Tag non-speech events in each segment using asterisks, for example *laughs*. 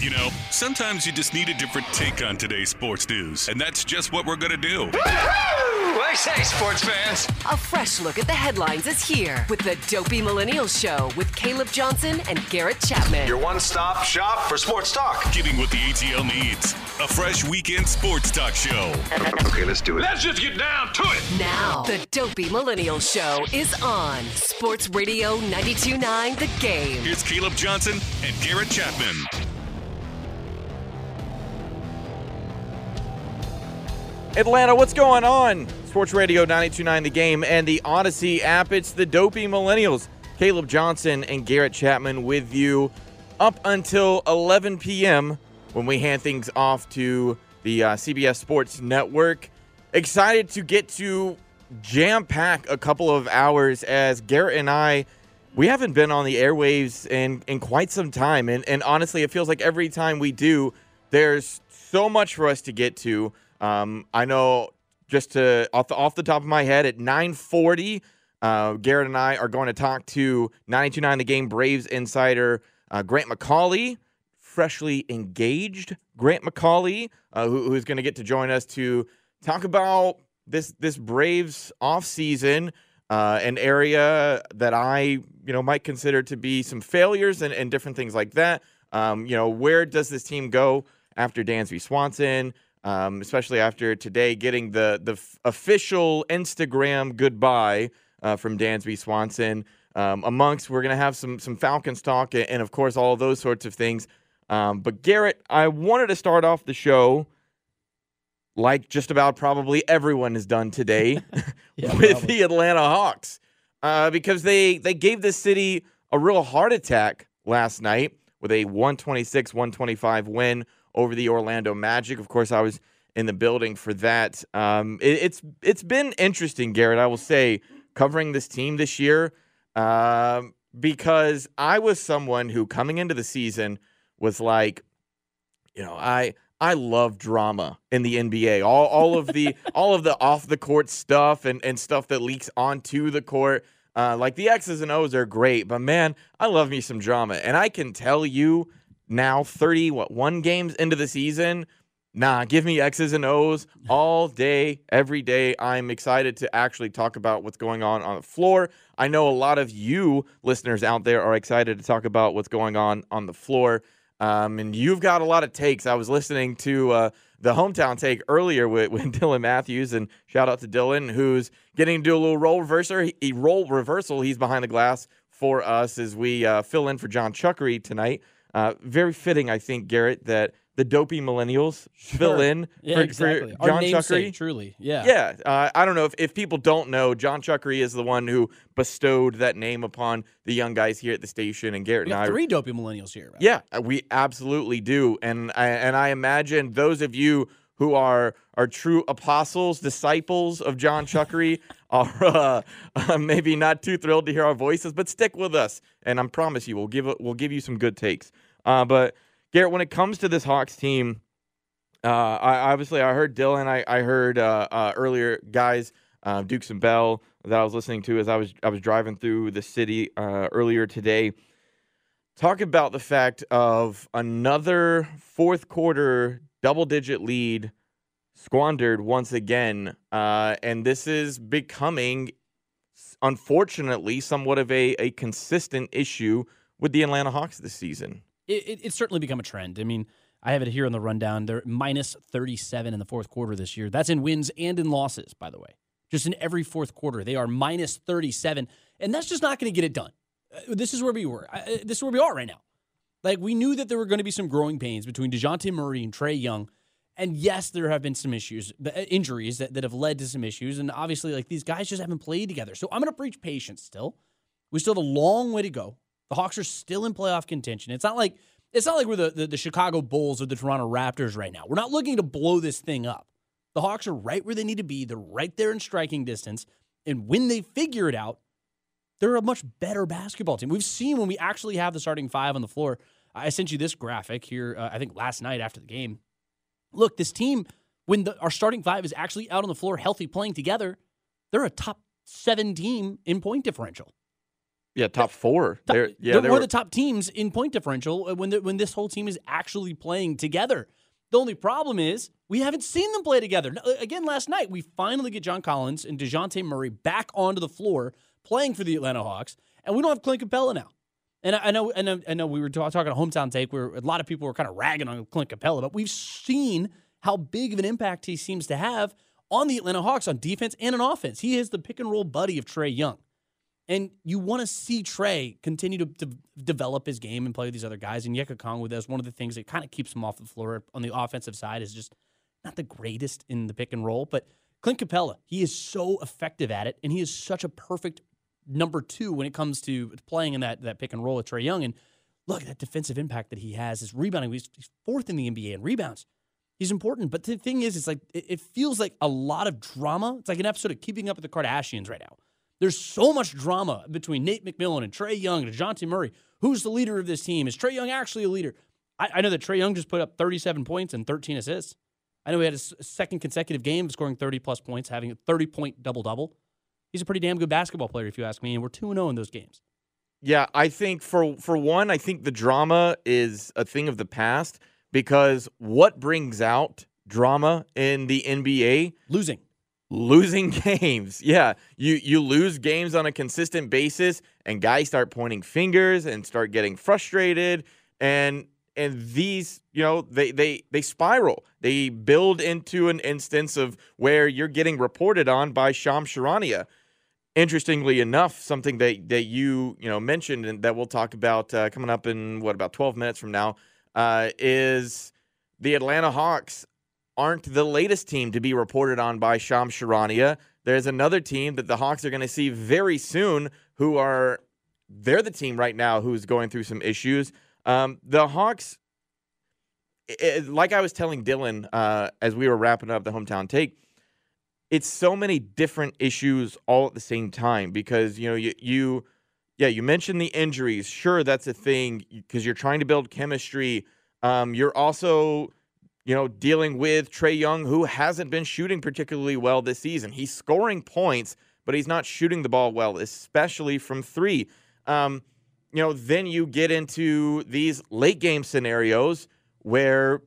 You know, sometimes you just need a different take on today's sports news, and that's just what we're going to do. I say, sports fans. A fresh look at the headlines is here with the Dopey Millennial Show with Caleb Johnson and Garrett Chapman. Your one stop shop for sports talk. Getting what the ATL needs. A fresh weekend sports talk show. Okay, let's do it. Let's just get down to it. Now, the Dopey Millennial Show is on Sports Radio 92.9 The Game. Here's Caleb Johnson and Garrett Chapman. Atlanta, what's going on? Sports Radio 929 The Game and the Audacy app. It's the Dopey Millennials. Caleb Johnson and Garrett Chapman with you up until 11 p.m. when we hand things off to the uh, CBS Sports Network. Excited to get to jam pack a couple of hours as Garrett and I. We haven't been on the airwaves in, in quite some time. And, and honestly, it feels like every time we do, there's so much for us to get to. Um, I know just to off the off the top of my head at 9:40, uh, Garrett and I are going to talk to 929 The Game Braves insider uh, Grant McAuley, freshly engaged Grant McAuley, uh, who, who's going to get to join us to talk about this this Braves offseason, uh, an area that I you know might consider to be some failures and, and different things like that. Um, you know, where does this team go after Dansby Swanson? Um, especially after today getting the the f- official Instagram goodbye uh, from Dansby Swanson. Um, amongst, we're going to have some some Falcons talk and, and, of course all of those sorts of things. Um, but Garrett, I wanted to start off the show like just about probably everyone has done today *laughs* *laughs* yeah, with probably. the Atlanta Hawks uh, because they they gave this city a real heart attack last night with a 126-125 win over the Orlando Magic. Of course, I was in the building for that. Um, it, it's it's been interesting, Garrett. I will say covering this team this year um, because I was someone who coming into the season was like, you know, I I love drama in the NBA. All all of the *laughs* all of the off the court stuff and and stuff that leaks onto the court. Uh, like the X's and O's are great, but man, I love me some drama, and I can tell you now 30 what one games into the season nah give me x's and o's all day every day. I'm excited to actually talk about what's going on on the floor. I know a lot of you listeners out there are excited to talk about what's going on on the floor um, and you've got a lot of takes. I was listening to uh, the hometown take earlier with, *laughs* with dylan matthews and shout out to dylan who's getting to do a little role reversal he, role reversal. He's behind the glass for us as we uh, fill in for john chuckery tonight. Uh, very fitting, I think, Garrett, that the dopey millennials sure. fill in yeah, for, exactly. for John Chuckery. Truly, yeah. Yeah. Uh, I don't know if, if people don't know, John Chuckery is the one who bestowed that name upon the young guys here at the station. And Garrett we and I. three dopey millennials here. Right? Yeah, we absolutely do. And I, and I imagine those of you who are are true apostles, disciples of John Chuckery, *laughs* are uh, uh, maybe not too thrilled to hear our voices, but stick with us, and I promise you, we'll give we'll give you some good takes. Uh, but Garrett, when it comes to this Hawks team, uh, I obviously I heard Dylan, I I heard uh, uh, earlier guys, Dukes and Bell that I was listening to as I was I was driving through the city earlier today. Talk about the fact of another fourth quarter double digit lead squandered once again. Uh, and this is becoming unfortunately somewhat of a, a consistent issue with the Atlanta Hawks this season. It, it, it's certainly become a trend. I mean, I have it here on the rundown. They're minus 37 in the fourth quarter this year. That's in wins and in losses, by the way. Just in every fourth quarter, they are minus 37. And that's just not going to get it done. Uh, this is where we were. Uh, this is where we are right now. Like, we knew that there were going to be some growing pains between DeJounte Murray and Trae Young. And yes, there have been some issues, uh, injuries that, that have led to some issues. And obviously, like, these guys just haven't played together. So I'm going to preach patience still. We still have a long way to go. The Hawks are still in playoff contention. It's not like it's not like we're the, the, the, Chicago Bulls or the Toronto Raptors right now. We're not looking to blow this thing up. The Hawks are right where they need to be. They're right there in striking distance. And when they figure it out, they're a much better basketball team. We've seen when we actually have the starting five on the floor. I sent you this graphic here, uh, I think last night after the game. Look, this team, when the, our starting five is actually out on the floor, healthy, playing together, they're a top seven team in point differential. Yeah, top four. Top, they're yeah, they're, they one of the top teams in point differential uh, when the, when this whole team is actually playing together. The only problem is we haven't seen them play together. Again, last night we finally get John Collins and Dejounte Murray back onto the floor playing for the Atlanta Hawks, and we don't have Clint Capela now. And I, know, I know, I know, we were talking a hometown take where a lot of people were kind of ragging on Clint Capela, but we've seen how big of an impact he seems to have on the Atlanta Hawks on defense and on offense. He is the pick and roll buddy of Trae Young. And you want to see Trae continue to, to, develop his game and play with these other guys. And Onyeka Okongwu, that's one of the things that kind of keeps him off the floor on the offensive side is just not the greatest in the pick and roll. But Clint Capela, he is so effective at it, and he is such a perfect number two when it comes to playing in that, that pick and roll with Trae Young. And look, at that defensive impact that he has, his rebounding, he's, he's fourth in the NBA in rebounds. He's important. But the thing is, it's like it, it feels like a lot of drama. It's like an episode of Keeping Up with the Kardashians right now there's so much drama between Nate McMillan and Trae Young and DeJounte Murray. Who's the leader of this team? Is Trae Young actually a leader? I, I know that Trae Young just put up 37 points and 13 assists. I know he had a second consecutive game of scoring 30 plus points, having a 30 point double double. He's a pretty damn good basketball player, if you ask me, and we're 2 0 in those games. Yeah, I think for for one, I think the drama is a thing of the past because what brings out drama in the NBA? Losing losing *laughs* games. Yeah, you you lose games on a consistent basis and guys start pointing fingers and start getting frustrated and and these, you know, they they they spiral. They build into an instance of where you're getting reported on by Shams Charania. Interestingly enough, something that that you you know mentioned and that we'll talk about uh, coming up in what about 12 minutes from now uh, is the Atlanta Hawks aren't the latest team to be reported on by Shams Charania. There's another team that the Hawks are going to see very soon who are they're the team right now who's going through some issues. Um, the Hawks, it, like I was telling Dylan uh, as we were wrapping up the hometown take, it's so many different issues all at the same time because you know you you yeah you mentioned the injuries. Sure, that's a thing because you're trying to build chemistry. Um, you're also you know, dealing with Trae Young, who hasn't been shooting particularly well this season. He's scoring points, but he's not shooting the ball well, especially from three. Um, you know, then you get into these late game scenarios where,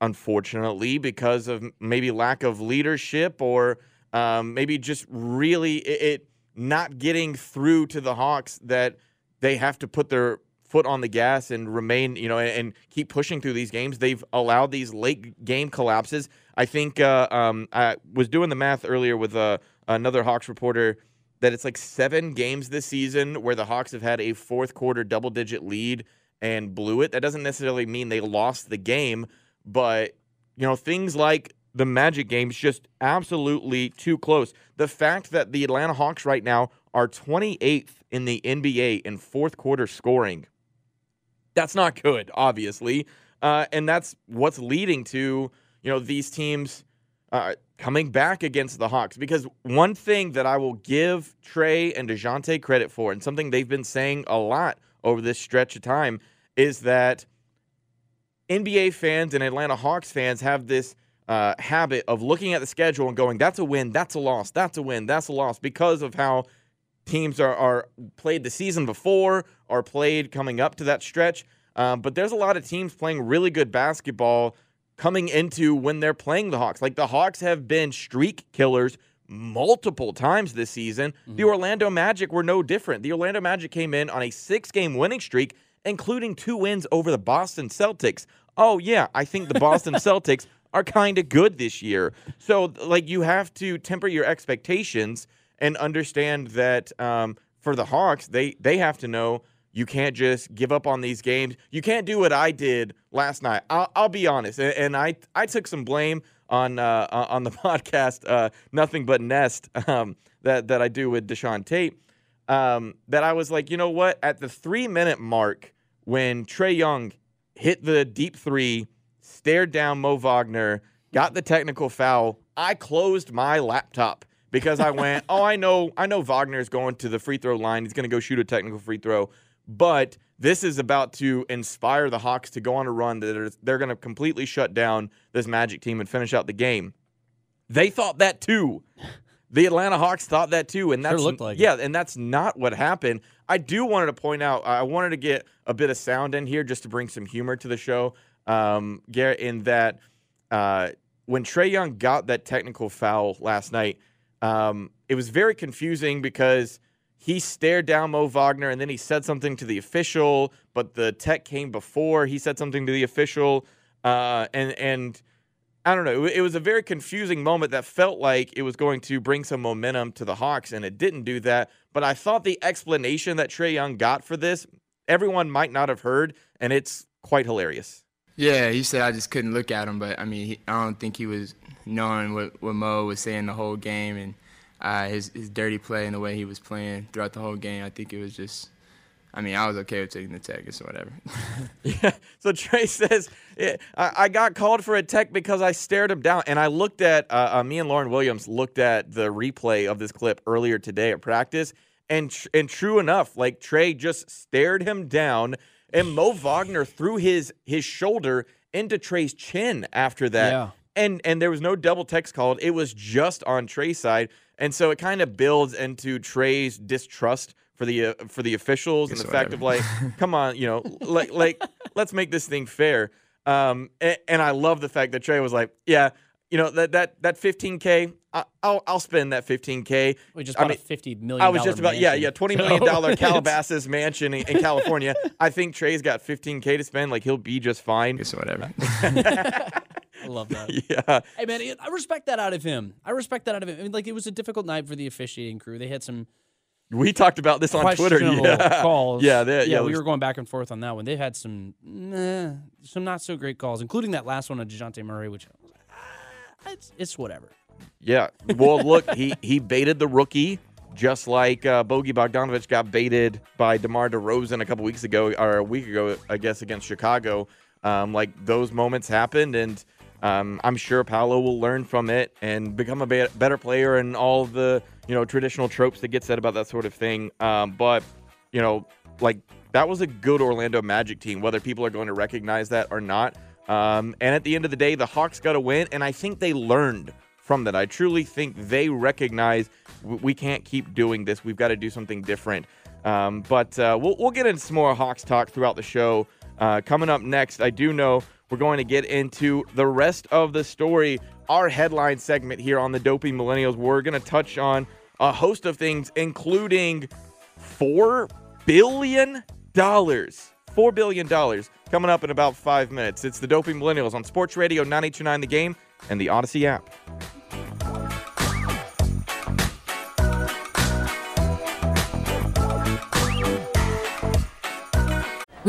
unfortunately, because of maybe lack of leadership or um, maybe just really it, it not getting through to the Hawks, that they have to put their foot on the gas and remain, you know, and, and keep pushing through these games. They've allowed these late game collapses. I think uh, um, I was doing the math earlier with uh, another Hawks reporter that it's like seven games this season where the Hawks have had a fourth quarter double digit lead and blew it. That doesn't necessarily mean they lost the game, but you know things like the Magic games just absolutely too close. The fact that the Atlanta Hawks right now are 28th in the NBA in fourth quarter scoring that's not good, obviously. Uh, and that's what's leading to, you know, these teams uh, coming back against the Hawks. Because one thing that I will give Trae and DeJounte credit for, and something they've been saying a lot over this stretch of time, is that NBA fans and Atlanta Hawks fans have this uh, habit of looking at the schedule and going, that's a win, that's a loss, that's a win, that's a loss, because of how teams are, are played the season before or played coming up to that stretch. Um, but there's a lot of teams playing really good basketball coming into when they're playing the Hawks. Like the Hawks have been streak killers multiple times this season. Mm-hmm. The Orlando Magic were no different. The Orlando Magic came in on a six game winning streak, including two wins over the Boston Celtics. Oh, yeah, I think the Boston *laughs* Celtics are kind of good this year. So, like, you have to temper your expectations and understand that um, for the Hawks, they they have to know you can't just give up on these games. You can't do what I did last night. I'll, I'll be honest, and, and I I took some blame on uh, on the *laughs* podcast uh, Nothing But Nest um, that that I do with Deshaun Tate. Um, that I was like, you know what? At the three minute mark, when Trae Young hit the deep three, stared down Mo Wagner, got the technical foul, I closed my laptop because I went, *laughs* oh, I know, I know Wagner's going to the free throw line. He's going to go shoot a technical free throw, but this is about to inspire the Hawks to go on a run that are, they're going to completely shut down this Magic team and finish out the game. They thought that too. The Atlanta Hawks thought that too, and that's Sure looked like it. yeah, and that's not what happened. I do wanted to point out. I wanted to get a bit of sound in here just to bring some humor to the show, um, Garrett. In that, uh, when Trae Young got that technical foul last night, um, it was very confusing because he stared down Mo Wagner and then he said something to the official, but the tech came before he said something to the official, uh, and and I don't know. It was a very confusing moment that felt like it was going to bring some momentum to the Hawks, and it didn't do that. But I thought the explanation that Trae Young got for this, everyone might not have heard, and it's quite hilarious. Yeah, he said I just couldn't look at him, but I mean, he, I don't think he was knowing what, what Mo was saying the whole game and uh, his his dirty play and the way he was playing throughout the whole game. I think it was just. I mean, I was okay with taking the tech. It's whatever. *laughs* *laughs* Yeah. So Trae says, yeah, I, I got called for a tech because I stared him down. And I looked at, uh, uh, me and Lauren Williams looked at the replay of this clip earlier today at practice. And, tr- and true enough, like Trae just stared him down. And Mo Wagner threw his, his shoulder into Trae's chin after that. Yeah. And, and there was no double text called. It was just on Trae's side. And so it kind of builds into Trae's distrust for the uh, for the officials and It's the fact of like, *laughs* come on, you know, like like let's make this thing fair. Um, and, and I love the fact that Trae was like, yeah, you know that that that 15k I, will I'll spend that 15k. We just I bought mean, a fifty million. I was just about yeah mansion. yeah twenty *laughs* So million dollar it's- *laughs* Calabasas mansion in, in California. I think Trae's got 15k to spend. Like he'll be just fine. It's whatever. *laughs* I love that. Yeah. Hey man, I respect that out of him. I respect that out of him. I mean, like it was a difficult night for the officiating crew. They had some We talked about this on Twitter. Yeah. calls. Yeah, they, yeah, yeah. we there's- were going back and forth on that one. They've had some, nah, some not so great calls, including that last one of Dejounte Murray, which it's, it's whatever. Yeah. Well, look, he he baited the rookie just like uh, Bogi Bogdanovic got baited by DeMar DeRozan a couple weeks ago or a week ago, I guess, against Chicago. Um, like those moments happened, and um, I'm sure Paolo will learn from it and become a be- better player and all the you know traditional tropes that get said about that sort of thing. Um, but you know, like that was a good Orlando Magic team, whether people are going to recognize that or not. Um, and at the end of the day, the Hawks got to win, and I think they learned from that. I truly think they recognize we can't keep doing this. We've got to do something different. Um, but uh, we'll, we'll get into some more Hawks talk throughout the show. Uh, coming up next, I do know we're going to get into the rest of the story, our headline segment here on the Dopey Millennials. We're going to touch on a host of things, including $4 billion. $4 billion coming up in about five minutes. It's the Dopey Millennials on Sports Radio 929 The Game and the Audacy app.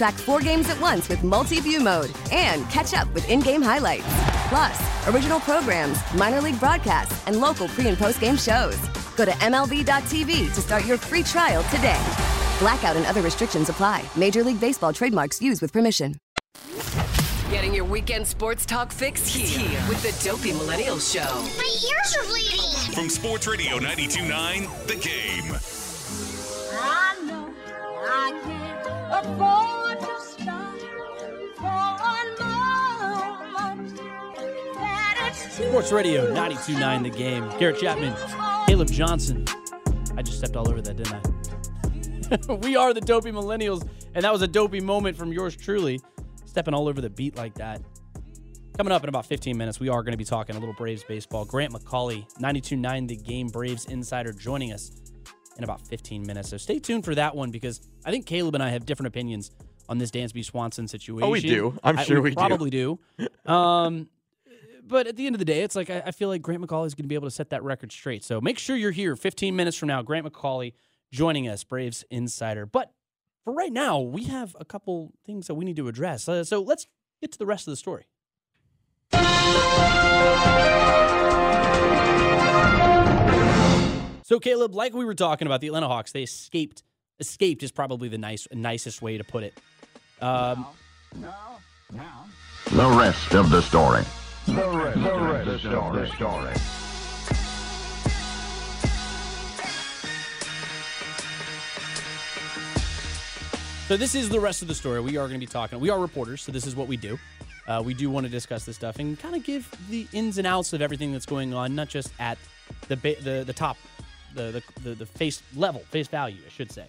Track four games at once with multi view mode and catch up with in game highlights. Plus, original programs, minor league broadcasts, and local pre and post game shows. Go to MLB.tv to start your free trial today. Blackout and other restrictions apply. Major League Baseball trademarks used with permission. Getting your weekend sports talk fix here, here with the Dopey Millennial Show. My ears are bleeding. From Sports Radio 92.9, The Game. I know I can't afford to stop for a moment. That it's too Sports Radio 92.9 The Game. Garrett Chapman, Caleb Johnson. I just stepped all over that, didn't I? *laughs* we are the Dopey Millennials, and that was a dopey moment from yours truly, stepping all over the beat like that. Coming up in about 15 minutes, we are going to be talking a little Braves baseball. Grant McAuley, 92.9 The Game Braves Insider, joining us in about 15 minutes. So stay tuned for that one because I think Caleb and I have different opinions on this Dansby Swanson situation. Oh, we do. I'm I- sure we do. probably do. *laughs* Um, but at the end of the day, it's like I, I feel like Grant McAuley is going to be able to set that record straight. So make sure you're here 15 minutes from now. Grant McAuley joining us, Braves Insider. But for right now, we have a couple things that we need to address. Uh, so let's get to the rest of the story. So Caleb, like we were talking about, the Atlanta Hawks, they escaped. Escaped is probably the nice nicest way to put it. Um, now, now The rest of the story. The rest, of the story. So this is the rest of the story. We are going to be talking. We are reporters, so this is what we do. Uh, we do want to discuss this stuff and kind of give the ins and outs of everything that's going on, not just at the ba- the the top, the, the the the face level, face value, I should say.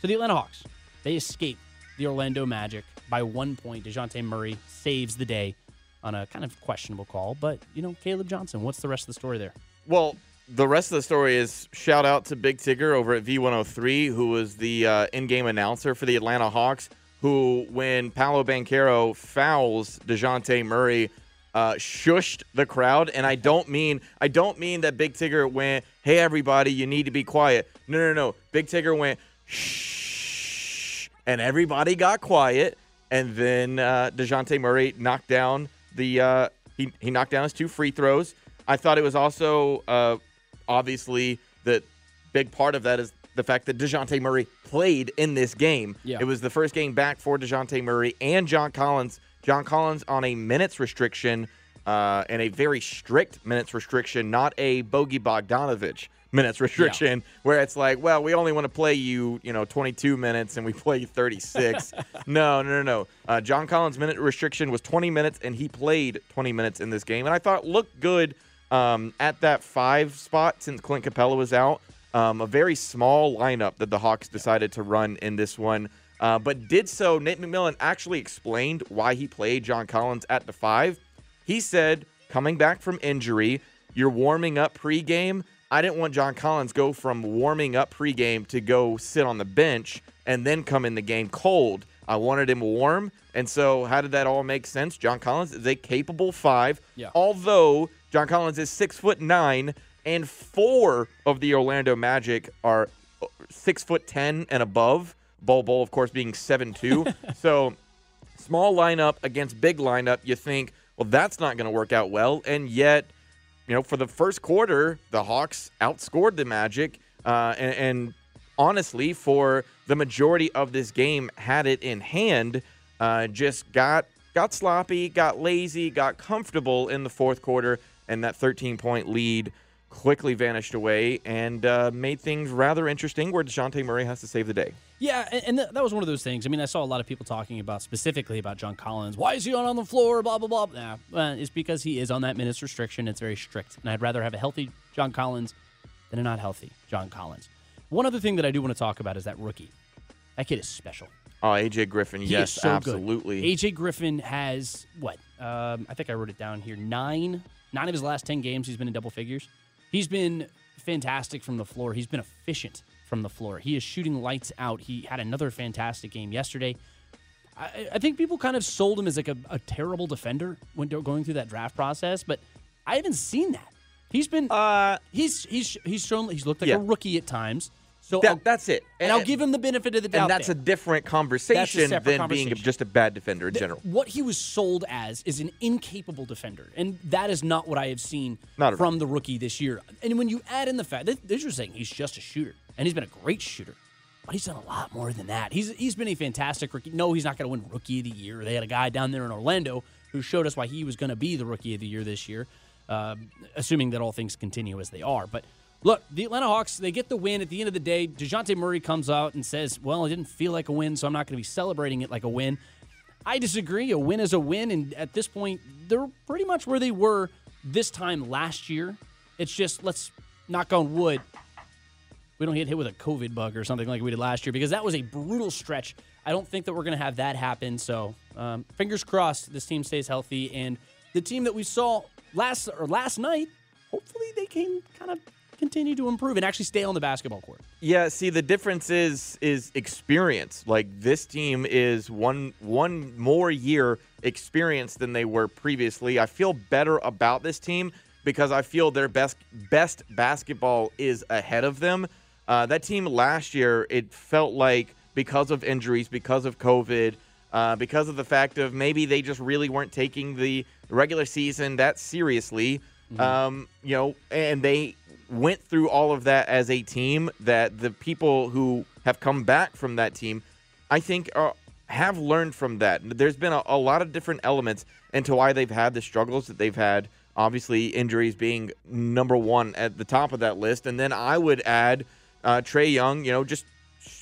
So the Atlanta Hawks, they escape the Orlando Magic by one point. Dejounte Murray saves the day on a kind of questionable call, but you know, Caleb Johnson. What's the rest of the story there? Well, the rest of the story is shout out to Big Tigger over at V103, who was the uh, in-game announcer for the Atlanta Hawks. Who, when Paolo Banchero fouls Dejounte Murray, uh, shushed the crowd, and I don't mean I don't mean that Big Tigger went, "Hey everybody, you need to be quiet." No, no, no. Big Tigger went, "Shh," and everybody got quiet, and then uh, Dejounte Murray knocked down the uh, he he knocked down his two free throws. I thought it was also uh, obviously the big part of that is the fact that DeJounte Murray played in this game. Yeah. It was the first game back for DeJounte Murray and John Collins. John Collins on a minutes restriction uh, and a very strict minutes restriction, not a Bogi Bogdanovic minutes restriction, where it's like, well, we only want to play you, you know, 22 minutes and we play you 36. *laughs* no, no, no, no. Uh, John Collins' minute restriction was 20 minutes, and he played 20 minutes in this game. And I thought looked good um, at that five spot since Clint Capela was out. Um, a very small lineup that the Hawks decided to run in this one, uh, but did so. Nate McMillan actually explained why he played John Collins at the five. He said, coming back from injury, you're warming up pregame. I didn't want John Collins go from warming up pregame to go sit on the bench and then come in the game cold. I wanted him warm, and so how did that all make sense? John Collins is a capable five, Yeah. although John Collins is six foot nine, and four of the Orlando Magic are six foot ten and above. Bol Bol, of course, being seven two. *laughs* so small lineup against big lineup, you think, well, that's not going to work out well. And yet, you know, for the first quarter, the Hawks outscored the Magic, uh, and, and honestly, for the majority of this game, had it in hand. Uh, just got got sloppy, got lazy, got comfortable in the fourth quarter, and that 13 point lead quickly vanished away and uh, made things rather interesting. Where Dejounte Murray has to save the day. Yeah, and, th- that was one of those things. I mean, I saw a lot of people talking about specifically about John Collins. Why is he on on the floor? Blah blah blah. Nah, uh, it's because he is on that minutes restriction. It's very strict, and I'd rather have a healthy John Collins than a not healthy John Collins. One other thing that I do want to talk about is that rookie. That kid is special. Oh, AJ Griffin, He yes, so good. absolutely. AJ Griffin has what? Um, I think I wrote it down here. Nine, nine of his last ten games, he's been in double figures. He's been fantastic from the floor. He's been efficient from the floor. He is shooting lights out. He had another fantastic game yesterday. I, I think people kind of sold him as like a, a terrible defender when going through that draft process, but I haven't seen that. He's been uh, he's he's he's shown he's looked like Yeah. a rookie at times. So That- that's it. and, I'll give him the benefit of the doubt. and that's there. a different conversation separate than being just a bad defender in Th- general. What he was sold as is an incapable defender, and that is not what I have seen from the rookie this year. And when you add in the fact that they're just saying he's just a shooter, and he's been a great shooter, but he's done a lot more than that. He's he's been a fantastic rookie. No, he's not going to win Rookie of the Year. They had a guy down there in Orlando who showed us why he was going to be the Rookie of the Year this year, um, assuming that all things continue as they are. But look, the Atlanta Hawks they get the win. At the end of the day, Dejounte Murray comes out and says, "Well, it didn't feel like a win, so I'm not going to be celebrating it like a win." I disagree. A win is a win, and at this point, they're pretty much where they were this time last year. It's just let's knock on wood. We don't get hit with a COVID bug or something like we did last year because that was a brutal stretch. I don't think that we're going to have that happen. So, um, fingers crossed, this team stays healthy, and the team that we saw last or last night, hopefully they can kind of continue to improve and actually stay on the basketball court. Yeah, see the difference is is experience. Like this team is one one more year experience than they were previously. I feel better about this team because I feel their best best basketball is ahead of them. Uh, that team last year, it felt like because of injuries, because of COVID, uh, because of the fact of maybe they just really weren't taking the regular season that seriously. Um, you know, and they went through all of that as a team. That the people who have come back from that team, I think, are, have learned from that. There's been a, a lot of different elements into why they've had the struggles that they've had. Obviously, injuries being number one at the top of that list, and then I would add uh, Trae Young. You know, just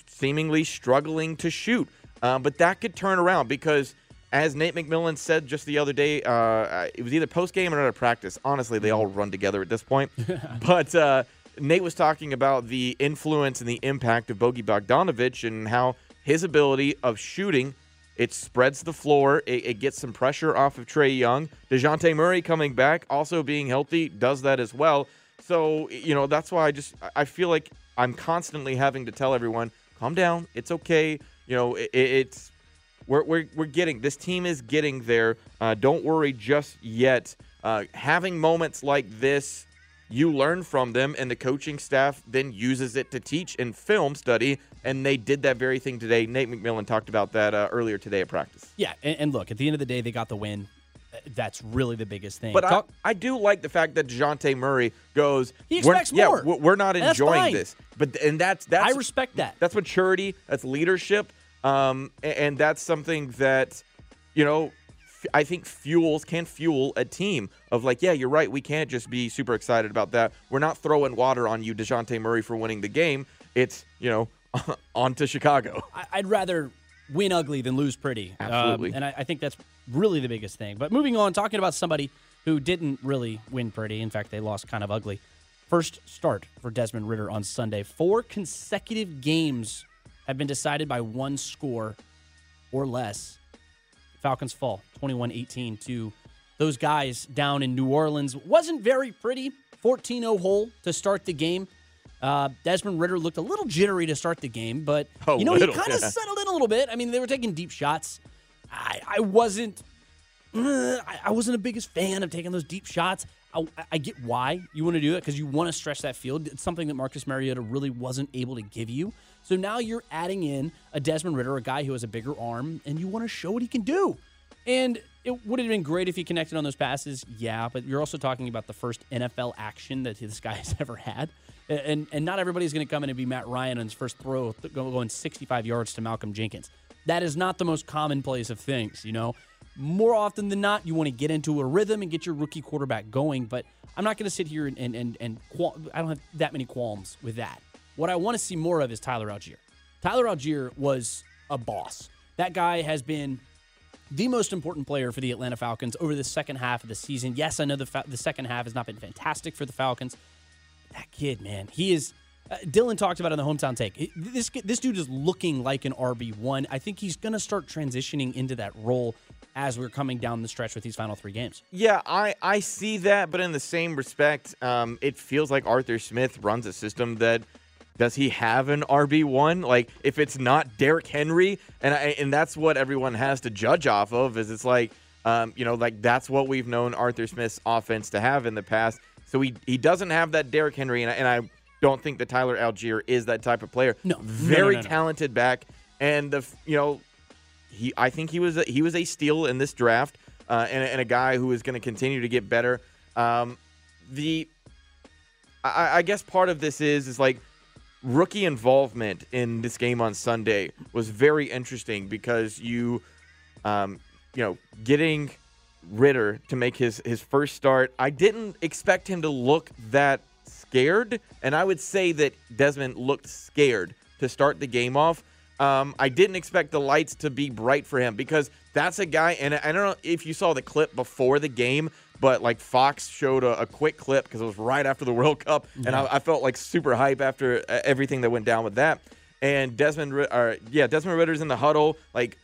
seemingly struggling to shoot. Uh, but that could turn around because, as Nate McMillan said just the other day, uh, it was either post game or at a practice. Honestly, they all run together at this point. *laughs* *laughs* but uh, Nate was talking about the influence and the impact of Bogi Bogdanovic and how his ability of shooting. It spreads the floor. It, it gets some pressure off of Trae Young. DeJounte Murray coming back, also being healthy, does that as well. So, you know, that's why I just I feel like I'm constantly having to tell everyone, calm down. It's okay. You know, it, it's we're, we're, we're getting this team is getting there. Uh, don't worry just yet. Uh, having moments like this, you learn from them, and the coaching staff then uses it to teach and film study. And they did that very thing today. Nate McMillan talked about that uh, earlier today at practice. Yeah, and, and look, at the end of the day, they got the win. Uh, That's really the biggest thing. But Talk- I, I do like the fact that Dejounte Murray goes. He "We're- expects yeah, more. we're- we're not enjoying this. But and that's that's I respect that. That's maturity. That's leadership. Um, and that's something that you know I think fuels can fuel a team of like, yeah, you're right. We can't just be super excited about that. We're not throwing water on you, Dejounte Murray, for winning the game. It's you know *laughs* on to Chicago. I'd rather win ugly than lose pretty. Um, and I, I think that's really the biggest thing. But moving on, talking about somebody who didn't really win pretty. In fact, they lost kind of ugly. First start for Desmond Ridder on Sunday. Four consecutive games have been decided by one score or less. Falcons fall 21 18 to those guys down in New Orleans. Wasn't very pretty. 14 0 hole to start the game. Uh, Desmond Ridder looked a little jittery to start the game, but you know little, he kind of yeah. settled in a little bit. I mean, they were taking deep shots. I, I wasn't. uh, I, I wasn't the biggest fan of taking those deep shots. I, I get why you want to do it because you want to stretch that field. It's something that Marcus Mariota really wasn't able to give you. So now you're adding in a Desmond Ridder, a guy who has a bigger arm, and you want to show what he can do. And it would have been great if he connected on those passes, yeah. But you're also talking about the first NFL action that *laughs* this guy has ever had, and and not everybody's going to come in and be Matt Ryan on his first throw, going 65 yards to Malcolm Jenkins. That is not the most commonplace of things, you know. More often than not, you want to get into a rhythm and get your rookie quarterback going. But I'm not going to sit here and and and, and qual- I don't have that many qualms with that. What I want to see more of is Tyler Allgeier. Tyler Allgeier was a boss. That guy has been the most important player for the Atlanta Falcons over the second half of the season. Yes, I know the fa- the second half has not been fantastic for the Falcons. That kid, man, he is. Uh, Dylan talked about in the hometown take. This this dude is looking like an RB one. I think he's going to start transitioning into that role as we're coming down the stretch with these final three games. Yeah, I, I see that, but in the same respect, um, it feels like Arthur Smith runs a system that does he have an RB one? Like if it's not Derrick Henry, and I, and that's what everyone has to judge off of. Is it's like um, you know like that's what we've known Arthur Smith's offense to have in the past. So he he doesn't have that Derrick Henry, and I, and I don't think that Tyler Allgeier is that type of player. No, very no, no, no. talented back, and the you know he I think he was a, he was a steal in this draft, uh, and, and a guy who is going to continue to get better. Um, the I, I guess part of this is is like rookie involvement in this game on Sunday was very interesting because you, um, you know, getting Ridder to make his his first start. I didn't expect him to look that scared, and I would say that Desmond looked scared to start the game off. Um, I didn't expect the lights to be bright for him because that's a guy, and I don't know if you saw the clip before the game, but like Fox showed a, a quick clip because it was right after the *laughs* World Cup, and I, I felt like super hype after uh, everything that went down with that. And Desmond, or yeah, Desmond Ridder's in the huddle, like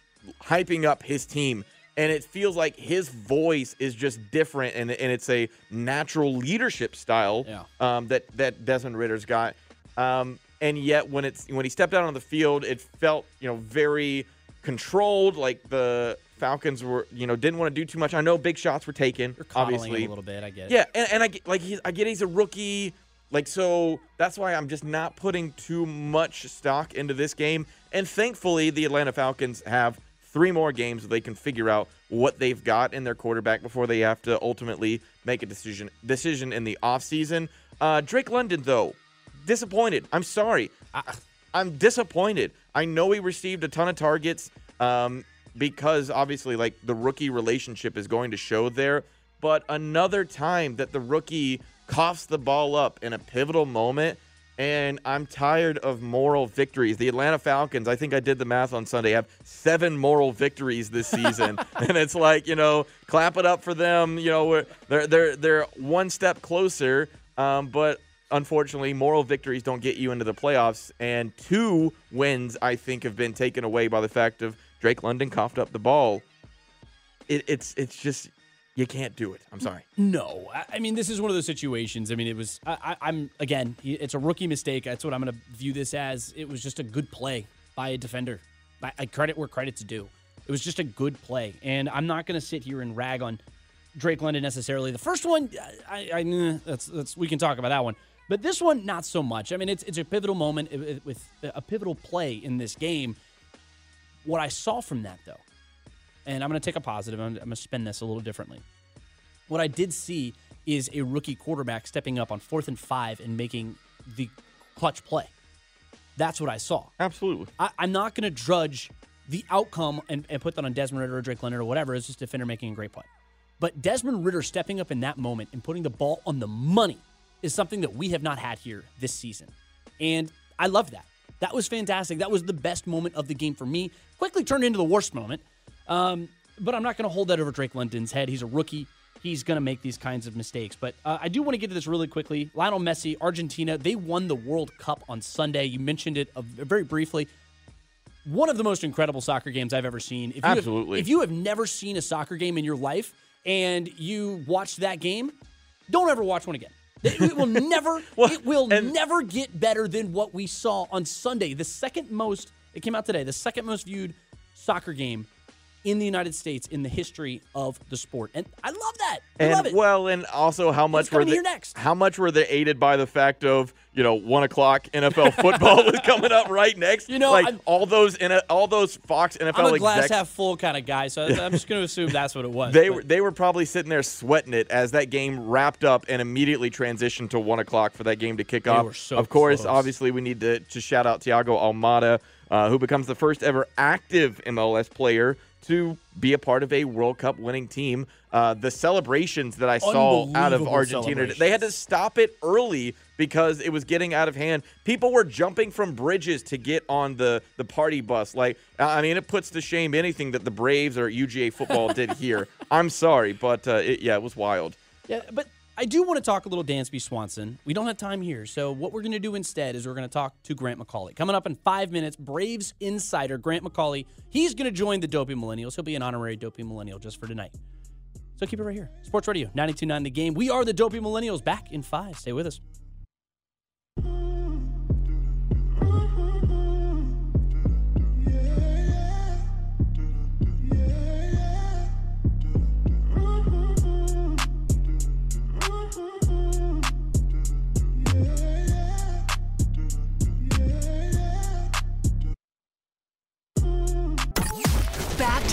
hyping up his team, and it feels like his voice is just different, and, and it's a natural leadership style Yeah. um, that that Desmond Ridder's got. Um, and yet, when it's when he stepped out on the field, it felt you know very controlled. Like the Falcons were you know didn't want to do too much. I know big shots were taken, obviously a little bit. I get it. yeah, and, and I get like he's, I get he's a rookie, like so that's why I'm just not putting too much stock into this game. And thankfully, the Atlanta Falcons have three more games where they can figure out what they've got in their quarterback before they have to ultimately make a decision decision in the offseason. Uh, Drake London though, disappointed. I'm sorry. I, I'm disappointed. I know he received a ton of targets um, because obviously, like the rookie relationship is going to show there. But another time that the rookie coughs the ball up in a pivotal moment, and I'm tired of moral victories. The Atlanta Falcons, I think I did the math on Sunday, have seven moral victories this season, *laughs* *laughs* and it's like you know, clap it up for them. You know, they're they're they're one step closer, um, but unfortunately, moral victories don't get you into the playoffs. And two wins, I think, have been taken away by the fact of Drake London coughed up the ball. It, it's it's just you can't do it. I'm sorry. No, I, mean this is one of those situations. I mean, it was. I, I'm again. It's a rookie mistake. That's what I'm going to view this as. It was just a good play by a defender. I, I credit where credit's due. It was just a good play, and I'm not going to sit here and rag on Drake London necessarily. The first one, I, I, I eh, that's that's we can talk about that one. But this one, not so much. I mean, it's it's a pivotal moment it- it- with a pivotal play in this game. What I saw from that, though, and I'm going to take a positive. I'm, I'm going to spin this a little differently. What I did see is a rookie quarterback stepping up on fourth and five and making the clutch play. That's what I saw. Absolutely. I, I'm not going to drudge the outcome and, and put that on Desmond Ridder or Drake Leonard or whatever. It's just a defender making a great play. But Desmond Ridder stepping up in that moment and putting the ball on the money is something that we have not had here this season. And I love that. That was fantastic. That was the best moment of the game for me. Quickly turned into the worst moment. Um, but I'm not going to hold that over Drake London's head. He's a rookie. He's going to make these kinds of mistakes. But uh, I do want to get to this really quickly. Lionel Messi, Argentina, they won the World Cup on Sunday. You mentioned it uh, very briefly. One of the most incredible soccer games I've ever seen. If you have- Absolutely. if you have never seen a soccer game in your life and you watched that game, don't ever watch one again. It it will *laughs* never, it will never get better than what we saw on Sunday. The second most, it came out today, the second most viewed soccer game in the United States in the history of the sport. And I love that. I and love it. well, and also how much were they, next. how much were they aided by the fact of you know one o'clock NFL *laughs* football was coming up right next? You know, like I'm- all those in all those Fox NFL I'm a glass execs, half full kind of guy, so I'm just going to assume that's what it was. They But- were they were probably sitting there sweating it as that game wrapped up and immediately transitioned to one o'clock for that game to kick They off. so of course, close. obviously, we need to, to shout out Thiago Almada, uh, who becomes the first ever active MLS player to be a part of a World Cup winning team. Uh, the celebrations that I saw out of Argentina, they had to stop it early because it was getting out of hand. People were jumping from bridges to get on the the party bus. Like, I mean, it puts to shame anything that the Braves or UGA football did here. *laughs* I'm sorry, but uh, it, yeah, it was wild. Yeah, but I do want to talk a little Dansby Swanson. We don't have time here. So, what we're going to do instead is we're going to talk to Grant McAuley. Coming up in five minutes, Braves insider Grant McAuley. He's going to join the Dopey Millennials. He'll be an honorary Dopey Millennial just for tonight. So, keep it right here. Sports Radio 929 The Game. We are the Dopey Millennials back in five. Stay with us.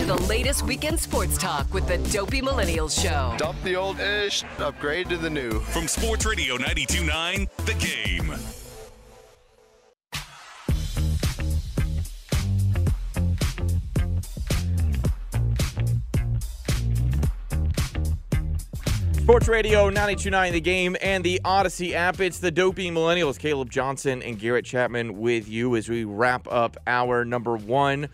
To the latest weekend sports talk with the Dopey Millennials Show. Dump the old ish, upgrade to the new. From Sports Radio 929, The Game. Sports Radio 929 The Game and the Audacy app. It's the Dopey Millennials, Caleb Johnson and Garrett Chapman with you as we wrap up our number one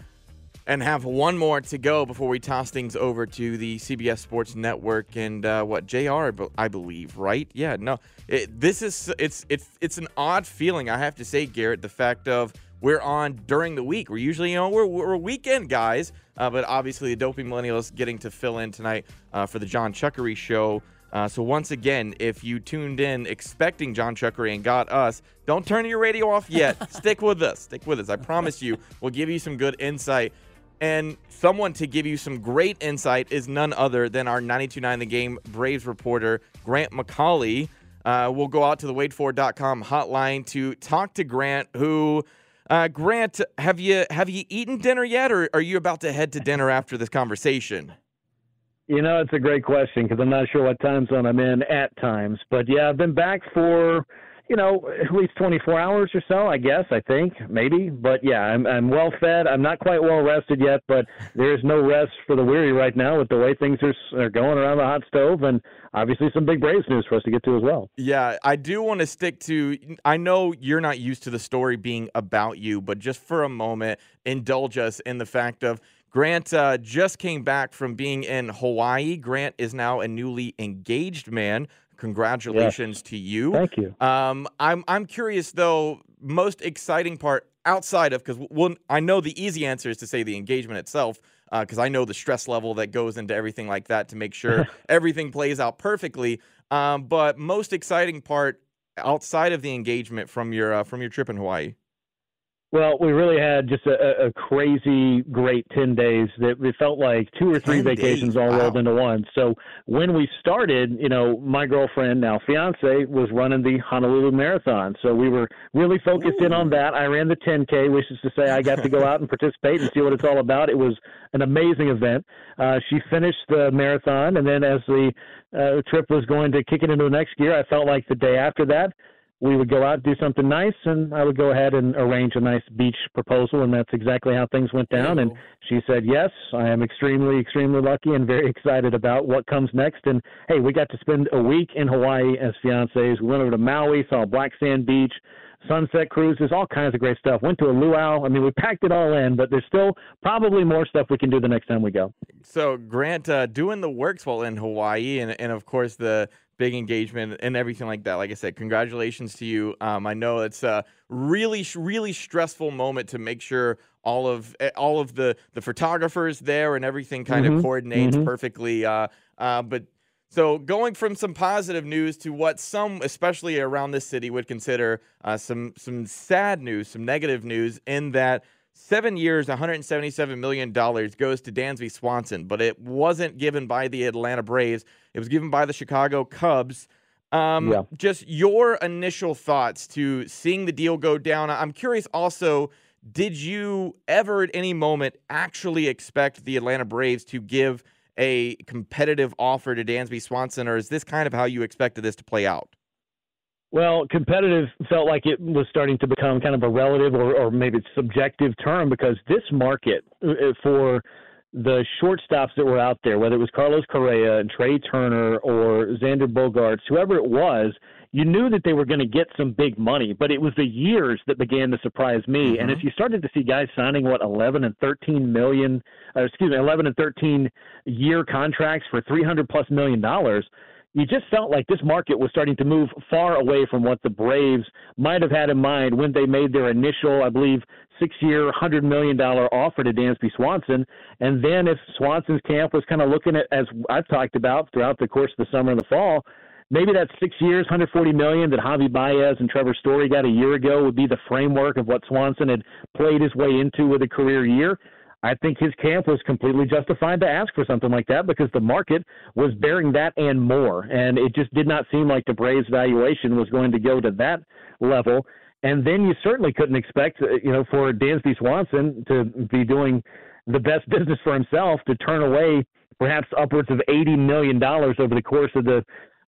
and have one more to go before we toss things over to the CBS Sports Network and uh, what JR I believe, right? Yeah, no, it, this is it's it's it's an odd feeling I have to say, Garrett. The fact of we're on during the week. We're usually you know we're we're weekend guys, uh, but obviously the Dopey Millennials getting to fill in tonight uh, for the John Chuckery show. Uh, so once again, if you tuned in expecting John Chuckery and got us, don't turn your radio off yet. *laughs* Stick with us. Stick with us. I promise you, we'll give you some good insight. And someone to give you some great insight is none other than our 92.9 The Game Braves reporter, Grant McAuley. Uh, we'll go out to the wadeford.com hotline to talk to Grant, who, uh, Grant, have you have you eaten dinner yet, or are you about to head to dinner after this conversation? You know, it's a great question because I'm not sure what time zone I'm in at times. But yeah, I've been back for, you know, at least 24 hours or so, I guess, I think, maybe. But yeah, I'm, I'm well fed. I'm not quite well rested yet, but there is no rest for the weary right now with the way things are, are going around the hot stove and obviously some big Braves news for us to get to as well. Yeah, I do want to stick to. I know you're not used to the story being about you, but just for a moment, indulge us in the fact of Grant uh, just came back from being in Hawaii. Grant is now a newly engaged man. Congratulations Yes. to you. Thank you. Um, I'm I'm curious though. Most exciting part outside of because well, I know the easy answer is to say the engagement itself because I know the stress level that goes into everything like that to make sure *laughs* everything plays out perfectly. Um, but most exciting part outside of the engagement from your uh, from your trip in Hawaii. Well, we really had just a, a crazy, great 10 days that it felt like two or three vacations days, all wow. rolled into one. So when we started, you know, my girlfriend, now fiance, was running the Honolulu Marathon. So we were really focused in on that. I ran the 10K, which is to say I got to go out and participate and see what it's all about. It was an amazing event. Uh, she finished the marathon, and then as the uh, trip was going to kick it into the next gear, I felt like the day after that, we would go out do something nice and I would go ahead and arrange a nice beach proposal and that's exactly how things went down. And she said yes I am extremely extremely lucky and very *laughs* excited about what comes next. And hey we got to spend a week in Hawaii as fiancés. We went over to Maui saw Black Sand Beach sunset cruises all kinds of great stuff. Went to a luau. I mean we packed it all in but there's still probably more stuff we can do the next time we go. So Grant uh, doing the works while in Hawaii, and and of course the big engagement and everything like that. Like I said, congratulations to you. Um, I know it's a really really stressful moment to make sure all of eh, all of the the photographers there and everything kind Mhm, of coordinates mhm. perfectly. Uh, uh, but so going from some positive news to what some, especially around this city, would consider uh, some some sad news, some negative news, in that seven years, 177 million dollars goes to Dansby Swanson, but it wasn't given by the Atlanta Braves. It was given by the Chicago Cubs. Um, Yeah. Just your initial thoughts to seeing the deal go down. I'm curious also. Did you ever at any moment actually expect the Atlanta Braves to give a competitive offer to Dansby Swanson, or is this kind of how you expected this to play out? Well, competitive felt like it was starting to become kind of a relative or, or maybe it's subjective term because this market uh, for the shortstops that were out there, whether it was Carlos Correa and Trea Turner or Xander Bogaerts, whoever it was, you knew that they were going to get some big money, but it was the years that began to surprise me. And if you started to see guys signing what 11 and 13 million, uh, excuse me, 11 and 13 year contracts for 300 plus million dollars, you just felt like this market was starting to move far away from what the Braves might have had in mind when they made their initial, I believe, six year, $100 million offer to Dansby Swanson. And then if Swanson's camp was kind of looking at, as I've talked about throughout the course of the summer and the fall, maybe that six years, 140 million that Javy Baez and Trevor Story got a year ago would be the framework of what Swanson had played his way into with a career year. I think his camp was completely justified to ask for something like that because the market was bearing that and more. And it just did not seem like the Braves valuation was going to go to that level. And then you certainly couldn't expect, uh, you know, for Dansby Swanson to be doing the best *laughs* business for himself to turn away perhaps upwards of $80 million over the course of the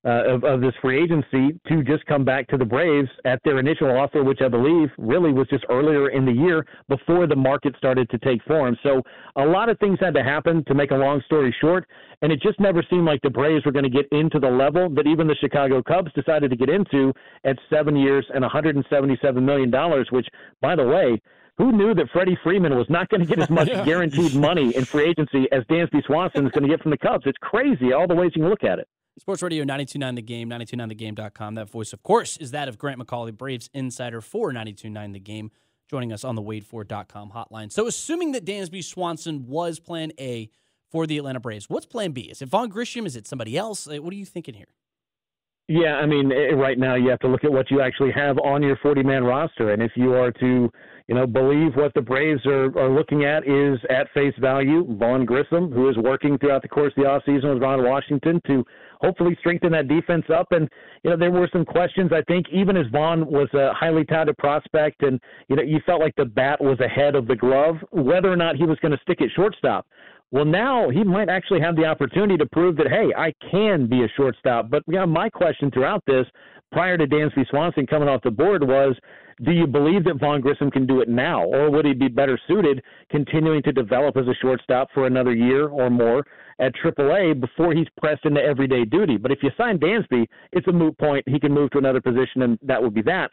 uh, of, of this free agency to just come back to the Braves at their initial offer, which I believe really was just earlier in the year before the market started to take form. So a lot of things had to happen to make a long story short, and it just never seemed like the Braves were going to get into the level that even the Chicago Cubs decided to get into at seven years and $177 million, which, by the way, who knew that Freddie Freeman was not going to get as much *laughs* guaranteed money in free agency as Dansby Swanson is going to get from the Cubs? It's crazy, all the ways you can look at it. Sports Radio 929 The Game, 929thegame.com. That voice, of course, is that of Grant McAuley, Braves insider for 929 The Game, joining us on the WadeFord.com hotline. So, assuming that Dansby Swanson was plan A for the Atlanta Braves, what's plan B? Is it Vaughn Grissom? Is it somebody else? What are you thinking here? Yeah, I mean, eh, right now you have to look at what you actually have on your 40 man roster. And if you are to, you know, believe what the Braves are, are looking at is at face value, Vaughn Grissom, who is working throughout the course of the offseason with Ron Washington to hopefully strengthen that defense up. And, you know, there were some questions, I think, even as Vaughn was a highly touted prospect and, you know, you felt like the bat was ahead of the glove, whether or not he was going to stick at shortstop. Well, now he might actually have the opportunity to prove that, hey, I can be a shortstop. But you know, my question throughout this, prior to Dansby Swanson coming off the board, was do you believe that Vaughn Grissom can do it now, or would he be better suited continuing to develop as a shortstop for another year or more at AAA before he's pressed into everyday duty? But if you sign Dansby, it's a moot point. He can move to another position, and that would be that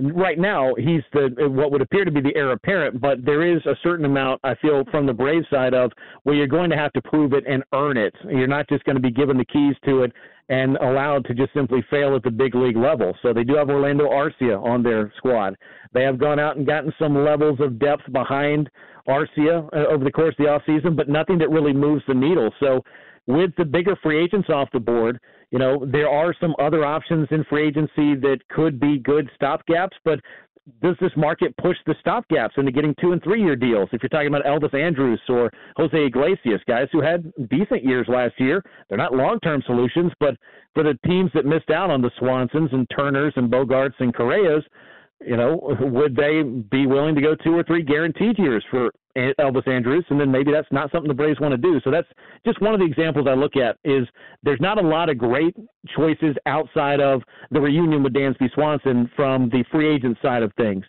right now he's the what would appear to be the heir apparent, but there is a certain amount I feel from the Brave side of where you're going to have to prove it and earn it. You're not just going to be given the keys to it and allowed to just simply fail at the big league level. So they do have Orlando Arcia on their squad. They have gone out and gotten some levels of depth behind Arcia uh, over the course of the offseason, but nothing that really moves the needle. So with the bigger free agents off the board, you know, there are some other options in free agency that could be good stopgaps, but does this market push the stopgaps into getting two and three year deals? If you're talking about Elvis Andrus or Jose Iglesias, guys who had decent years last year, they're not long term solutions, but for the teams that missed out on the Swansons and Turners and Bogaerts and Correas, you know, would they be willing to go two or three guaranteed years for Elvis Andrus, And then maybe that's not something the Braves want to do. So that's just one of the examples I look at is there's not a lot of great choices outside of the reunion with Dansby Swanson from the free agent side of things.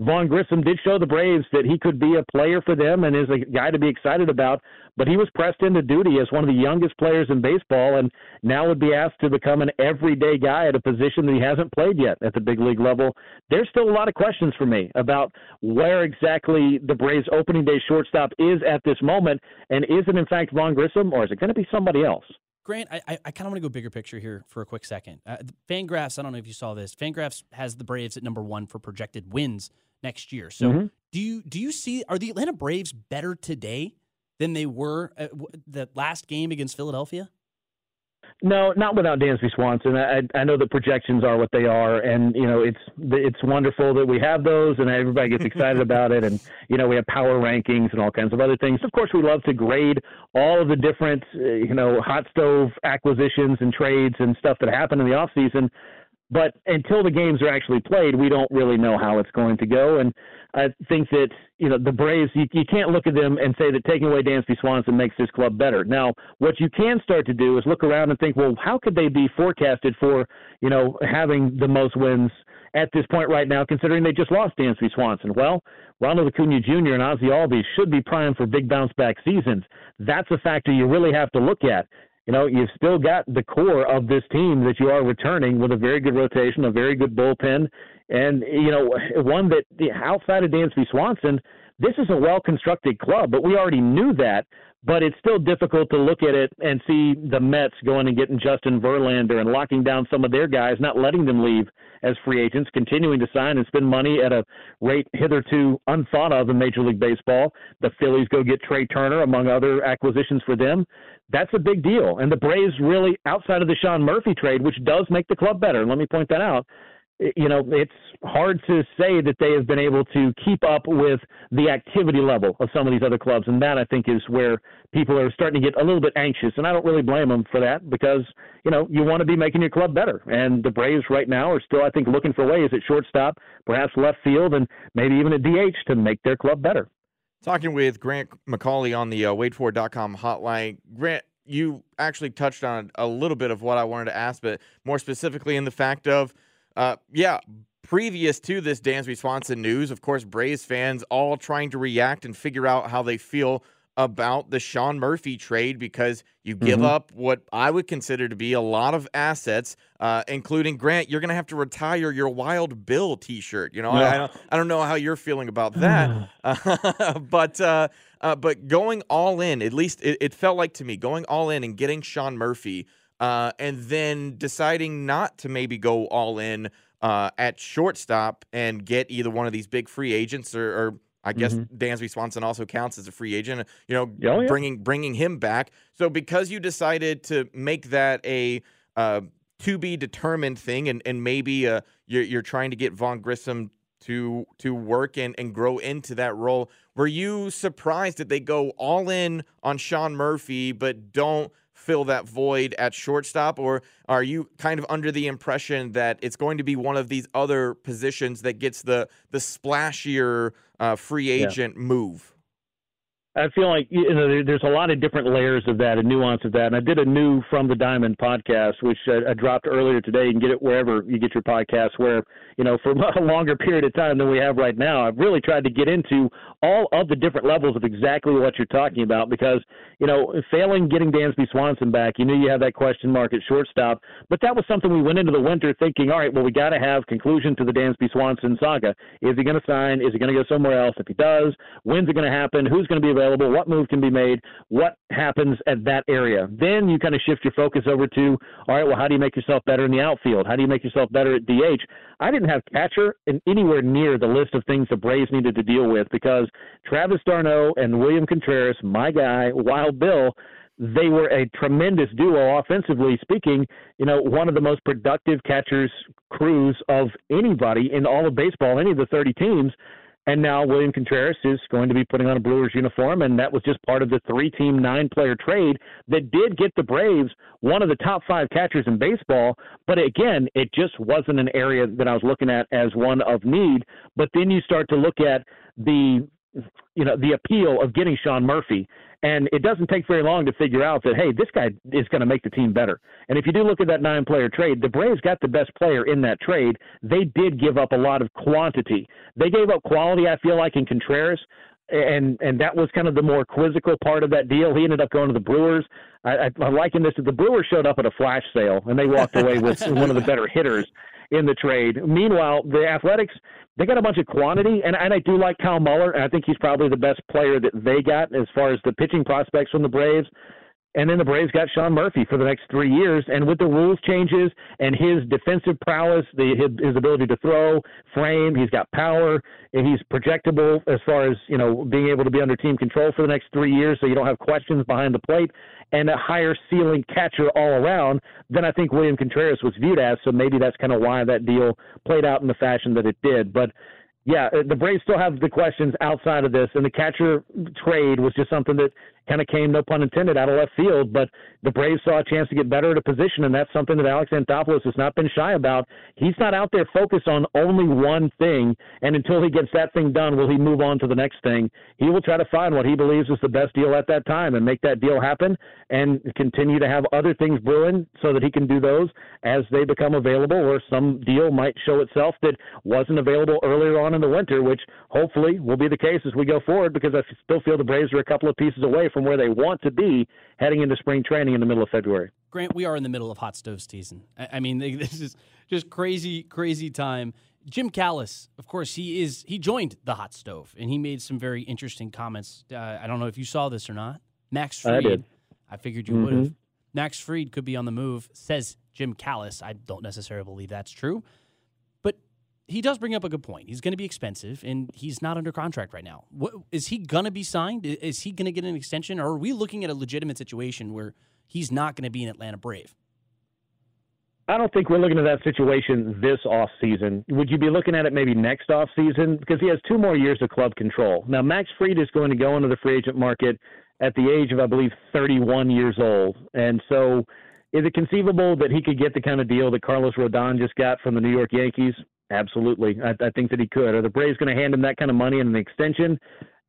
Vaughn Grissom did show the Braves that he could be a player for them and is a guy to be excited about, but he was pressed into duty as one of the youngest players in baseball and now would be asked to become an everyday guy at a position that he hasn't played yet at the big league level. There's still a lot of questions for me about where exactly the Braves opening day shortstop is at this moment, and is it in fact Vaughn Grissom or is it going to be somebody else? Grant, I, I, kind of want to go bigger picture here for a quick second. Uh, Fangraphs, I don't know if you saw this. Fangraphs has the Braves at number one for projected wins next year. So mm-hmm. do you do you see are the Atlanta Braves better today than they were at the last game against Philadelphia? No, not without Dansby Swanson. I, I know the projections are what they are, and you know it's it's wonderful that we have those, and everybody gets excited *laughs* about it, and you know we have power rankings and all kinds of other things. Of course, we love to grade all of the different uh, you know hot stove acquisitions and trades and stuff that happen in the off season. But until the games are actually played, we don't really know how it's going to go. And I think that you know the Braves, you, you can't look at them and say that taking away Dansby Swanson makes this club better. Now, what you can start to do is look around and think, well, how could they be forecasted for you know having the most wins at this point right now, considering they just lost Dansby Swanson? Well, Ronald Acuna Jr. and Ozzie Albies should be primed for big bounce back seasons. That's a factor you really have to look at you know, you've still got the core of this team that you are returning with a very good rotation, a very good bullpen, and you know, one that outside of Dansby Swanson, this is a well constructed club, but we already knew that but it's still difficult to look at it and see the Mets going and getting Justin Verlander and locking down some of their guys, not letting them leave as free agents, continuing to sign and spend money at a rate hitherto unthought of in Major League Baseball. The Phillies go get Trea Turner, among other acquisitions for them. That's a big deal. And the Braves really, outside of the Sean Murphy trade, which does make the club better, let me point that out, you know, it's hard to say that they have been able to keep up with the activity level of some of these other clubs. And that, I think, is where people are starting to get a little bit anxious. And I don't really blame them for that because, you know, you want to be making your club better. And the Braves right now are still, I think, looking for ways at shortstop, perhaps left field, and maybe even at DH to make their club better. Talking with Grant McAuley on the uh, wadeford.com hotline. Grant, you actually touched on a little bit of what I wanted to ask, but more specifically in the fact of – uh, yeah, previous to this Dansby Swanson news, of course, Braves fans all trying to react and figure out how they feel about the Sean Murphy trade because you give mm-hmm. up what I would consider to be a lot of assets, uh, including Grant. You're going to have to retire your Wild Bill T-shirt. You know, yeah. I, I, don't, I don't know how you're feeling about that, uh, *laughs* but uh, uh, but going all in, at least it, it, felt like to me, going all in and getting Sean Murphy uh, and then deciding not to maybe go all in uh, at shortstop and get either one of these big free agents or, or I guess mm-hmm. Dansby Swanson also counts as a free agent. You know, oh, yeah. bringing bringing him back. So because you decided to make that a uh, to be determined thing, and and maybe uh, you're you're trying to get Vaughn Grissom to to work and and grow into that role. Were you surprised that they go all in on Sean Murphy, but don't fill that void at shortstop, or are you kind of under the impression that it's going to be one of these other positions that gets the the splashier uh, free agent yeah. move? I feel like you know there's a lot of different layers of that and nuance of that. And I did a new from the Diamond podcast, which I, I dropped earlier today. You can get it wherever you get your podcasts. Where you know for *laughs* a longer period of time than we have right now, I've really tried to get into all of the different levels of exactly what you're talking about. Because you know, failing getting Dansby Swanson back, you knew you had that question mark at shortstop. But that was something we went into the winter thinking, all right, well we got to have conclusion to the Dansby Swanson saga. Is he going to sign? Is he going to go somewhere else? If he does, when's it going to happen? Who's going to be available, what move can be made, what happens at that area. Then you kind of shift your focus over to, all right, well, how do you make yourself better in the outfield? How do you make yourself better at DH? I didn't have catcher in anywhere near the list of things the Braves needed to deal with because Travis d'Arnaud and William Contreras, my guy, Wild Bill, they were a tremendous duo offensively speaking. You know, one of the most productive catchers crews of anybody in all of baseball, any of the 30 teams. And now William Contreras is going to be putting on a Brewers uniform, and that was just part of the three-team, nine-player trade that did get the Braves one of the top five catchers in baseball. But again, it just wasn't an area that I was looking at as one of need. But then you start to look at the you know the appeal of getting Sean Murphy and it doesn't take very long to figure out that, hey, this guy is going to make the team better. And if you do look at that nine player trade, the Braves got the best player in that trade. They did give up a lot of quantity. They gave up quality, I feel like, in Contreras. And and that was kind of the more quizzical part of that deal. He ended up going to the Brewers. I, I, I liken this: the Brewers showed up at a flash sale, and they walked away with *laughs* one of the better hitters in the trade. Meanwhile, the Athletics they got a bunch of quantity, and, and I do like Kyle Muller, and I think he's probably the best player that they got as far as the pitching prospects from the Braves. And then the Braves got Sean Murphy for the next three years. And with the rules changes and his defensive prowess, the, his, his ability to throw, frame, he's got power, and he's projectable as far as you know being able to be under team control for the next three years, so you don't have questions behind the plate, and a higher ceiling catcher all around than I think William Contreras was viewed as. So maybe that's kind of why that deal played out in the fashion that it did. But yeah, uh, the Braves still have the questions outside of this, and the catcher trade was just something that kind of came, no pun intended, out of left field. But the Braves saw a chance to get better at a position, and that's something that Alex Anthopoulos has not been shy about. He's not out there focused on only one thing, and until he gets that thing done, will he move on to the next thing? He will try to find what he believes is the best deal at that time and make that deal happen, and continue to have other things brewing so that he can do those as they become available, or some deal might show itself that wasn't available earlier on in the winter, which hopefully will be the case as we go forward, because I still feel the Braves are a couple of pieces away from where they want to be heading into spring training in the middle of February. Grant, we are in the middle of hot stove season. I, mean, *laughs* this is just crazy, crazy time. Jim Callis, of course, he is he joined the hot stove and he made some very interesting comments. Uh, I don't know if you saw this or not. Max I Fried. did. I figured you would have. Max Fried could be on the move, says Jim Callis. I don't necessarily believe that's true. He does bring up a good point. He's going to be expensive, and he's not under contract right now. What, is he going to be signed? Is he going to get an extension? Or are we looking at a legitimate situation where he's not going to be an Atlanta Brave? I don't think we're looking at that situation this off season. Would you be looking at it maybe next off season? Because he has two more years of club control. Now Max Fried is going to go into the free agent market at the age of I believe 31 years old, and so is it conceivable that he could get the kind of deal that Carlos Rodon just got from the New York Yankees? Absolutely, I, I think that he could. Are the Braves going to hand him that kind of money in an extension?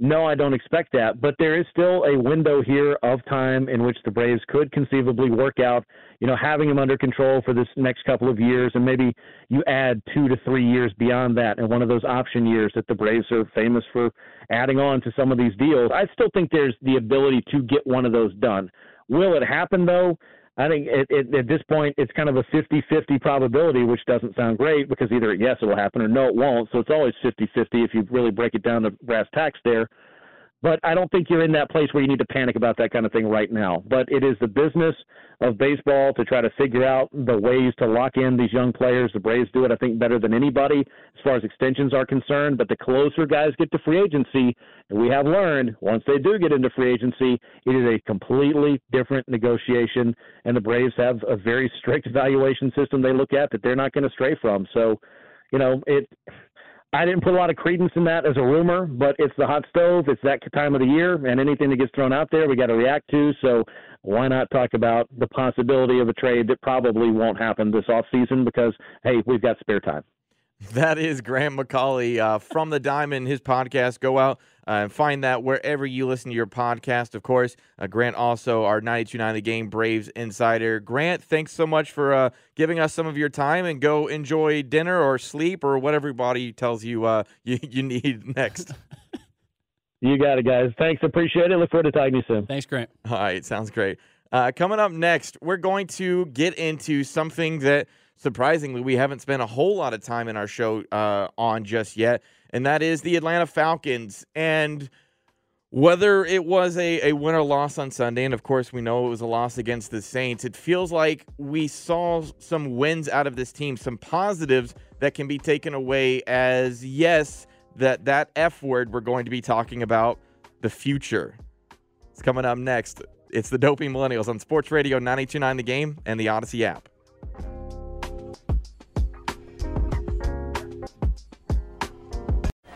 No, I don't expect that. But there is still a window here of time in which the Braves could conceivably work out, you know, having him under control for this next couple of years, and maybe you add two to three years beyond that, and one of those option years that the Braves are famous for adding on to some of these deals. I still think there's the ability to get one of those done. Will it happen though? I think it, it, at this point it's kind of a 50-50 probability, which doesn't sound great because either yes it will happen or no it won't. So it's always 50-50 if you really break it down to brass tacks there. But I don't think you're in that place where you need to panic about that kind of thing right now. But it is the business of baseball to try to figure out the ways to lock in these young players. The Braves do it, I think, better than anybody as far as extensions are concerned. But the closer guys get to free agency, and we have learned once they do get into free agency, it is a completely different negotiation. And the Braves have a very strict *laughs* evaluation system they look at that they're not going to stray from. So, you know, it. I didn't put a lot of credence in that as a rumor, but it's the hot stove. It's that time of the year, and anything that gets thrown out there, we got to react to. So why not talk about the possibility of a trade that probably won't happen this off season because hey, we've got spare time. That is Grant McAuley uh, from the Diamond, his podcast. Go out uh, and find that wherever you listen to your podcast, of course. Uh, Grant, also our 92.9 The Game Braves insider. Grant, thanks so much for uh, giving us some of your time and go enjoy dinner or sleep or what everybody tells you uh, *laughs* you, you need next. *laughs* You got it, guys. Thanks. Appreciate it. Look forward to talking to you soon. Thanks, Grant. All right, sounds great. Uh, coming up next, we're going to get into something that surprisingly we haven't spent a whole lot of time in our show uh, on just yet, and that is the Atlanta Falcons. And whether it was a, a win or loss on Sunday, and of course we know it was a loss against the Saints, it feels like we saw some wins out of this team, some positives that can be taken away as yes, that that F word we're going to be talking about the future. It's coming up next. It's the Dopey Millennials on Sports Radio 929 The Game and the Audacy app.